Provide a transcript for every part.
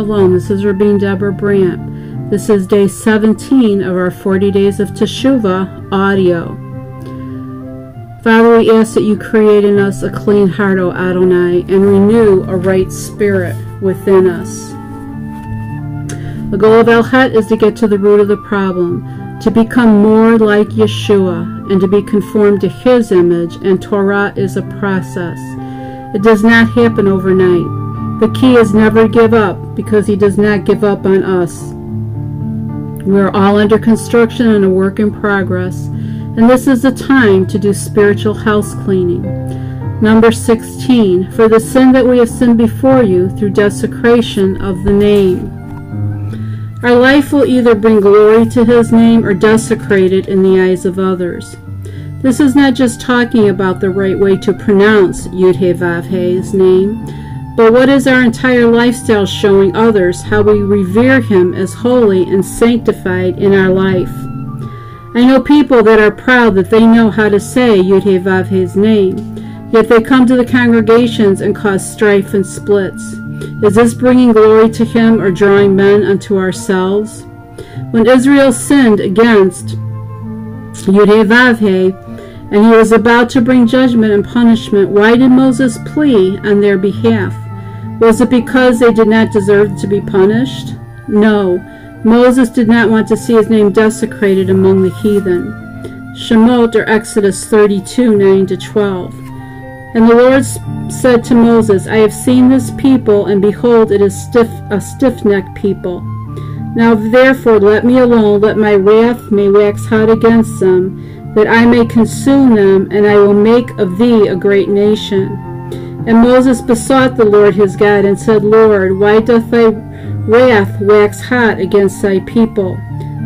Shalom. This is Rabbin Deborah Brandt. This is day 17 of our 40 Days of Teshuvah audio. Father, we ask that you create in us a clean heart, O Adonai, and renew a right spirit within us. The goal of Al Chet is to get to the root of the problem, to become more like Yeshua, and to be conformed to his image, and Torah is a process. It does not happen overnight. The key is never give up because he does not give up on us. We are all under construction and a work in progress, and this is the time to do spiritual house cleaning. Number 16, for the sin that we have sinned before you through desecration of the name. Our life will either bring glory to his name or desecrate it in the eyes of others. This is not just talking about the right way to pronounce Yud He Vav name, but what is our entire lifestyle showing others how we revere Him as holy and sanctified in our life? I know people that are proud that they know how to say Yud Vav He's name, yet they come to the congregations and cause strife and splits. Is this bringing glory to Him or drawing men unto ourselves? When Israel sinned against Yud Vav He, and he was about to bring judgment and punishment, why did Moses plea on their behalf? Was it because they did not deserve to be punished? No. Moses did not want to see his name desecrated among the heathen. Shemot or Exodus 32 9 to 12. And the Lord said to Moses, I have seen this people, and behold, it is stiff, a stiff necked people. Now therefore let me alone, let my wrath may wax hot against them, that I may consume them, and I will make of thee a great nation. And Moses besought the Lord his God, and said, Lord, why doth thy wrath wax hot against thy people,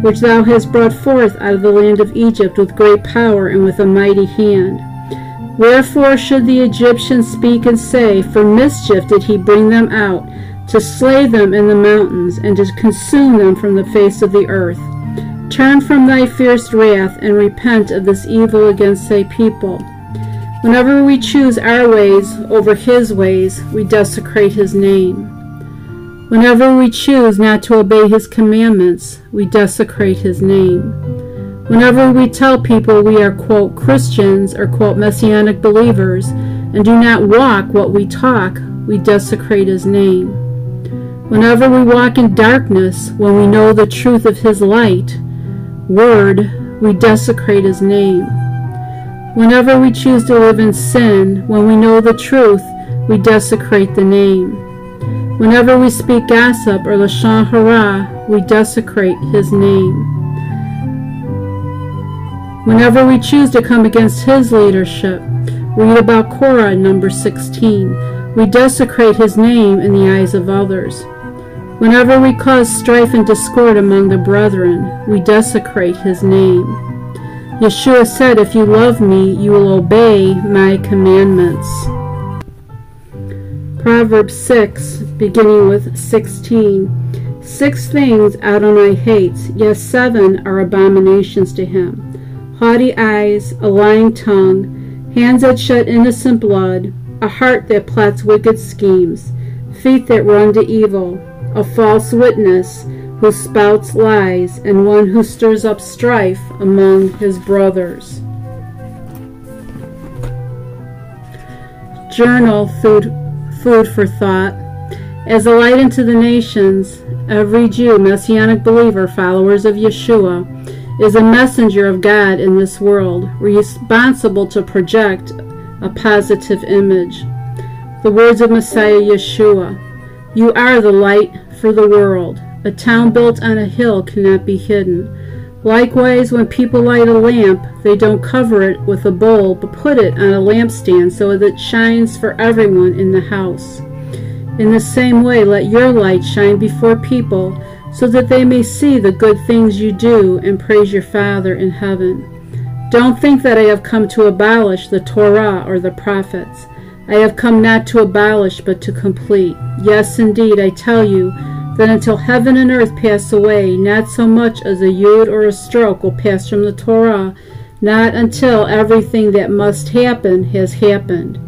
which thou hast brought forth out of the land of Egypt with great power and with a mighty hand? Wherefore should the Egyptians speak and say, For mischief did he bring them out, to slay them in the mountains, and to consume them from the face of the earth? Turn from thy fierce wrath, and repent of this evil against thy people. Whenever we choose our ways over His ways, we desecrate His name. Whenever we choose not to obey His commandments, we desecrate His name. Whenever we tell people we are, quote, Christians or, quote, Messianic believers and do not walk what we talk, we desecrate His name. Whenever we walk in darkness when we know the truth of His light, word, we desecrate His name. Whenever we choose to live in sin, when we know the truth, we desecrate the name. Whenever we speak gossip or lashon hara, we desecrate his name. Whenever we choose to come against his leadership, read about Korah, number 16. We desecrate his name in the eyes of others. Whenever we cause strife and discord among the brethren, we desecrate his name. Yeshua said, If you love me, you will obey my commandments. Proverbs 6, beginning with 16. Six things Adonai hates, yes, seven are abominations to him haughty eyes, a lying tongue, hands that shed innocent blood, a heart that plots wicked schemes, feet that run to evil, a false witness, who spouts lies, and one who stirs up strife among his brothers. Journal food, food for thought. As a light into the nations, every Jew, Messianic believer, followers of Yeshua, is a messenger of God in this world, responsible to project a positive image. The words of Messiah Yeshua You are the light for the world. A town built on a hill cannot be hidden. Likewise, when people light a lamp, they don't cover it with a bowl, but put it on a lampstand so that it shines for everyone in the house. In the same way, let your light shine before people, so that they may see the good things you do and praise your Father in heaven. Don't think that I have come to abolish the Torah or the prophets. I have come not to abolish, but to complete. Yes, indeed, I tell you, that until heaven and earth pass away, not so much as a yod or a stroke will pass from the Torah, not until everything that must happen has happened.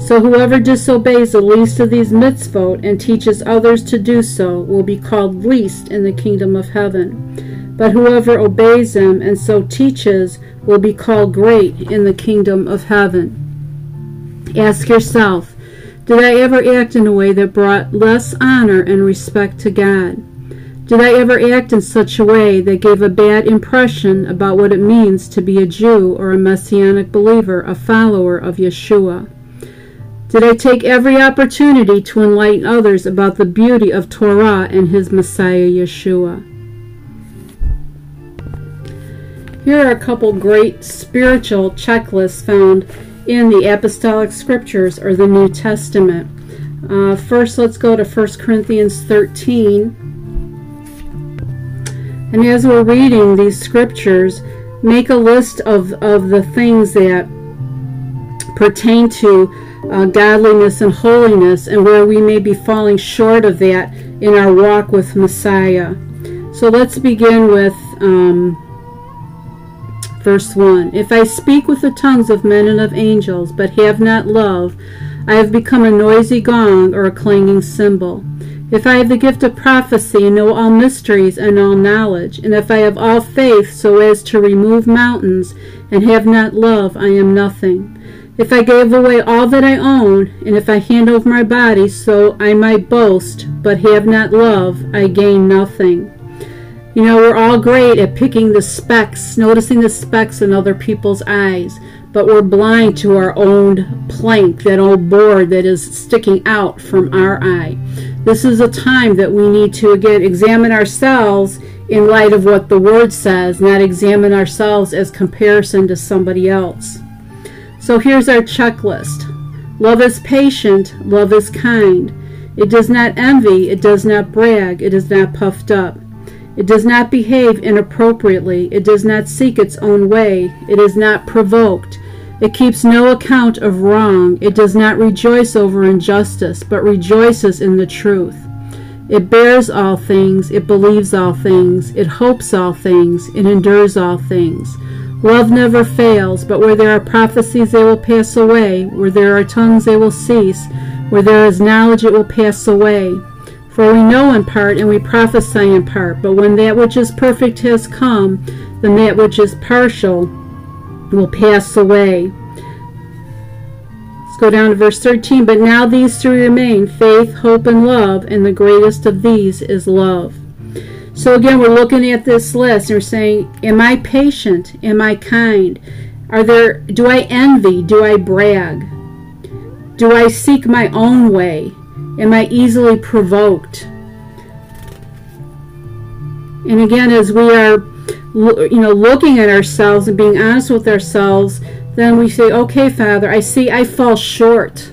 So whoever disobeys the least of these mitzvot and teaches others to do so will be called least in the kingdom of heaven. But whoever obeys them and so teaches will be called great in the kingdom of heaven. Ask yourself, did I ever act in a way that brought less honor and respect to God? Did I ever act in such a way that gave a bad impression about what it means to be a Jew or a Messianic believer, a follower of Yeshua? Did I take every opportunity to enlighten others about the beauty of Torah and his Messiah Yeshua? Here are a couple great spiritual checklists found in the Apostolic Scriptures or the New Testament. Uh, first, let's go to 1 Corinthians 13. And as we're reading these scriptures, make a list of, of the things that pertain to uh, godliness and holiness and where we may be falling short of that in our walk with Messiah. So let's begin with um, verse 1. If I speak with the tongues of men and of angels, but have not love, I have become a noisy gong or a clanging cymbal. If I have the gift of prophecy and know all mysteries and all knowledge, and if I have all faith so as to remove mountains, and have not love, I am nothing. If I gave away all that I own, and if I hand over my body so I might boast, but have not love, I gain nothing. You know, we're all great at picking the specks, noticing the specks in other people's eyes but we're blind to our own plank, that old board that is sticking out from our eye. This is a time that we need to again examine ourselves in light of what the Word says, not examine ourselves as comparison to somebody else. So here's our checklist Love is patient, love is kind. It does not envy, it does not brag, it is not puffed up. It does not behave inappropriately. It does not seek its own way. It is not provoked. It keeps no account of wrong. It does not rejoice over injustice, but rejoices in the truth. It bears all things. It believes all things. It hopes all things. It endures all things. Love never fails, but where there are prophecies, they will pass away. Where there are tongues, they will cease. Where there is knowledge, it will pass away. For we know in part and we prophesy in part, but when that which is perfect has come, then that which is partial will pass away. Let's go down to verse 13. But now these three remain faith, hope, and love, and the greatest of these is love. So again, we're looking at this list and we're saying, Am I patient? Am I kind? Are there do I envy? Do I brag? Do I seek my own way? Am I easily provoked? And again, as we are, you know, looking at ourselves and being honest with ourselves, then we say, okay, Father, I see I fall short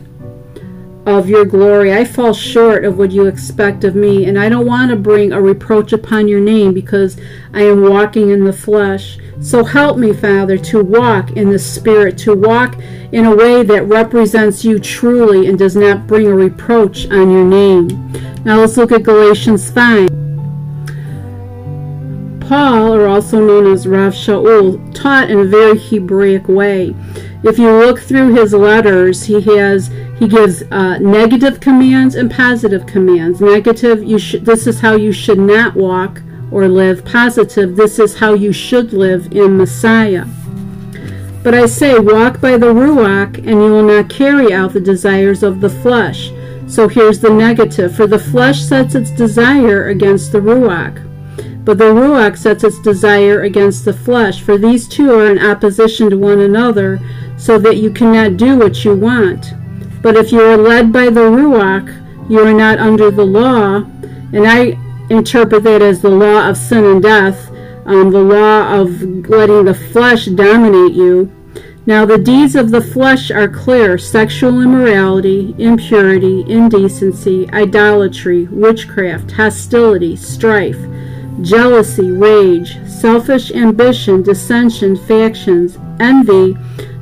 of your glory. I fall short of what you expect of me, and I don't want to bring a reproach upon your name because I am walking in the flesh. So help me, Father, to walk in the Spirit, to walk in a way that represents you truly and does not bring a reproach on your name. Now let's look at Galatians 5. Paul, or also known as Rav Shaul, taught in a very Hebraic way. If you look through his letters, he has he gives uh, negative commands and positive commands. Negative, you. This is how you should not walk or live positive, this is how you should live in Messiah. But I say, walk by the Ruach, and you will not carry out the desires of the flesh. So here's the negative. For the flesh sets its desire against the Ruach, but the Ruach sets its desire against the flesh. For these two are in opposition to one another, so that you cannot do what you want. But if you are led by the Ruach, you are not under the law. And I interpret that as the law of sin and death, um, the law of letting the flesh dominate you. Now, the deeds of the flesh are clear sexual immorality, impurity, indecency, idolatry, witchcraft, hostility, strife, jealousy, rage, selfish ambition, dissension, factions, envy,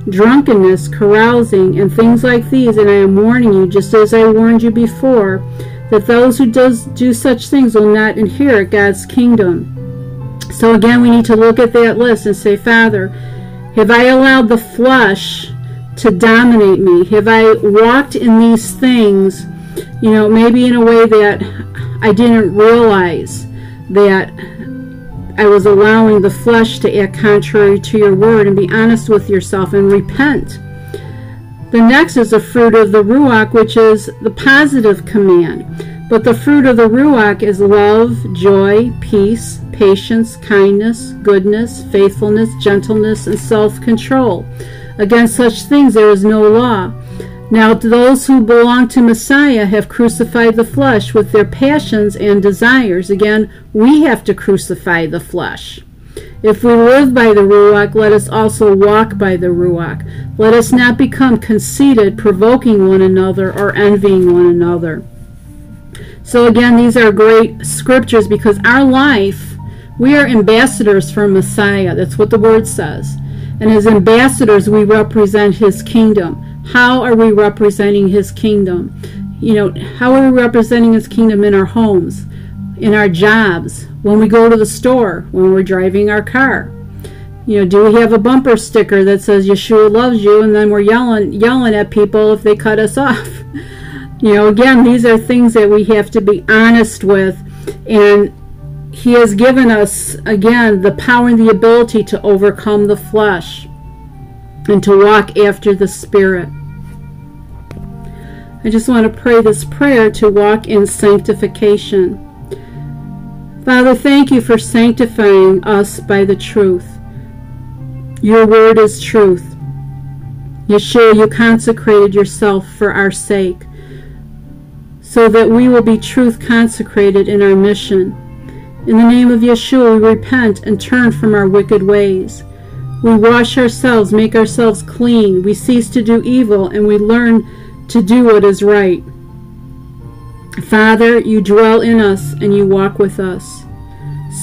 drunkenness, carousing, and things like these. And I am warning you, just as I warned you before that those who does do such things will not inherit God's kingdom. So again, we need to look at that list and say, Father, have I allowed the flesh to dominate me? Have I walked in these things, you know, maybe in a way that I didn't realize that I was allowing the flesh to act contrary to your word and be honest with yourself and repent. The next is the fruit of the Ruach, which is the positive command. But the fruit of the Ruach is love, joy, peace, patience, kindness, goodness, faithfulness, gentleness, and self control. Against such things there is no law. Now, those who belong to Messiah have crucified the flesh with their passions and desires. Again, we have to crucify the flesh. If we live by the Ruach, let us also walk by the Ruach. Let us not become conceited, provoking one another, or envying one another. So, again, these are great scriptures because our life, we are ambassadors for Messiah. That's what the word says. And as ambassadors, we represent his kingdom. How are we representing his kingdom? You know, how are we representing his kingdom in our homes, in our jobs, when we go to the store, when we're driving our car? You know, do we have a bumper sticker that says Yeshua loves you and then we're yelling yelling at people if they cut us off? You know, again, these are things that we have to be honest with and he has given us again the power and the ability to overcome the flesh and to walk after the Spirit. I just want to pray this prayer to walk in sanctification. Father, thank you for sanctifying us by the truth. Your word is truth. Yeshua, you consecrated yourself for our sake, so that we will be truth consecrated in our mission. In the name of Yeshua, we repent and turn from our wicked ways. We wash ourselves, make ourselves clean. We cease to do evil, and we learn to do what is right. Father, you dwell in us and you walk with us.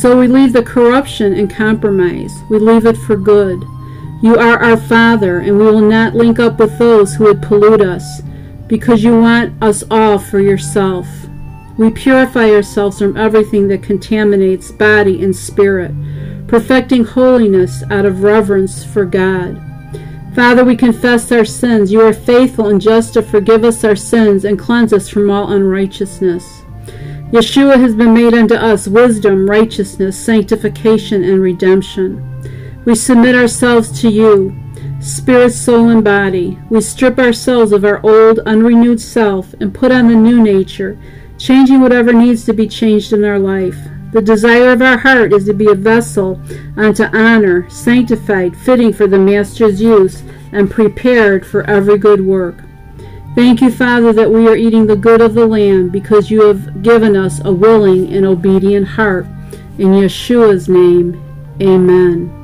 So we leave the corruption and compromise. We leave it for good. You are our Father, and we will not link up with those who would pollute us, because you want us all for yourself. We purify ourselves from everything that contaminates body and spirit perfecting holiness out of reverence for God. Father, we confess our sins. You are faithful and just to forgive us our sins and cleanse us from all unrighteousness. Yeshua has been made unto us wisdom, righteousness, sanctification, and redemption. We submit ourselves to you, spirit, soul, and body. We strip ourselves of our old, unrenewed self and put on the new nature, changing whatever needs to be changed in our life. The desire of our heart is to be a vessel unto honor, sanctified, fitting for the Master's use, and prepared for every good work. Thank you, Father, that we are eating the good of the land because you have given us a willing and obedient heart. In Yeshua's name, amen.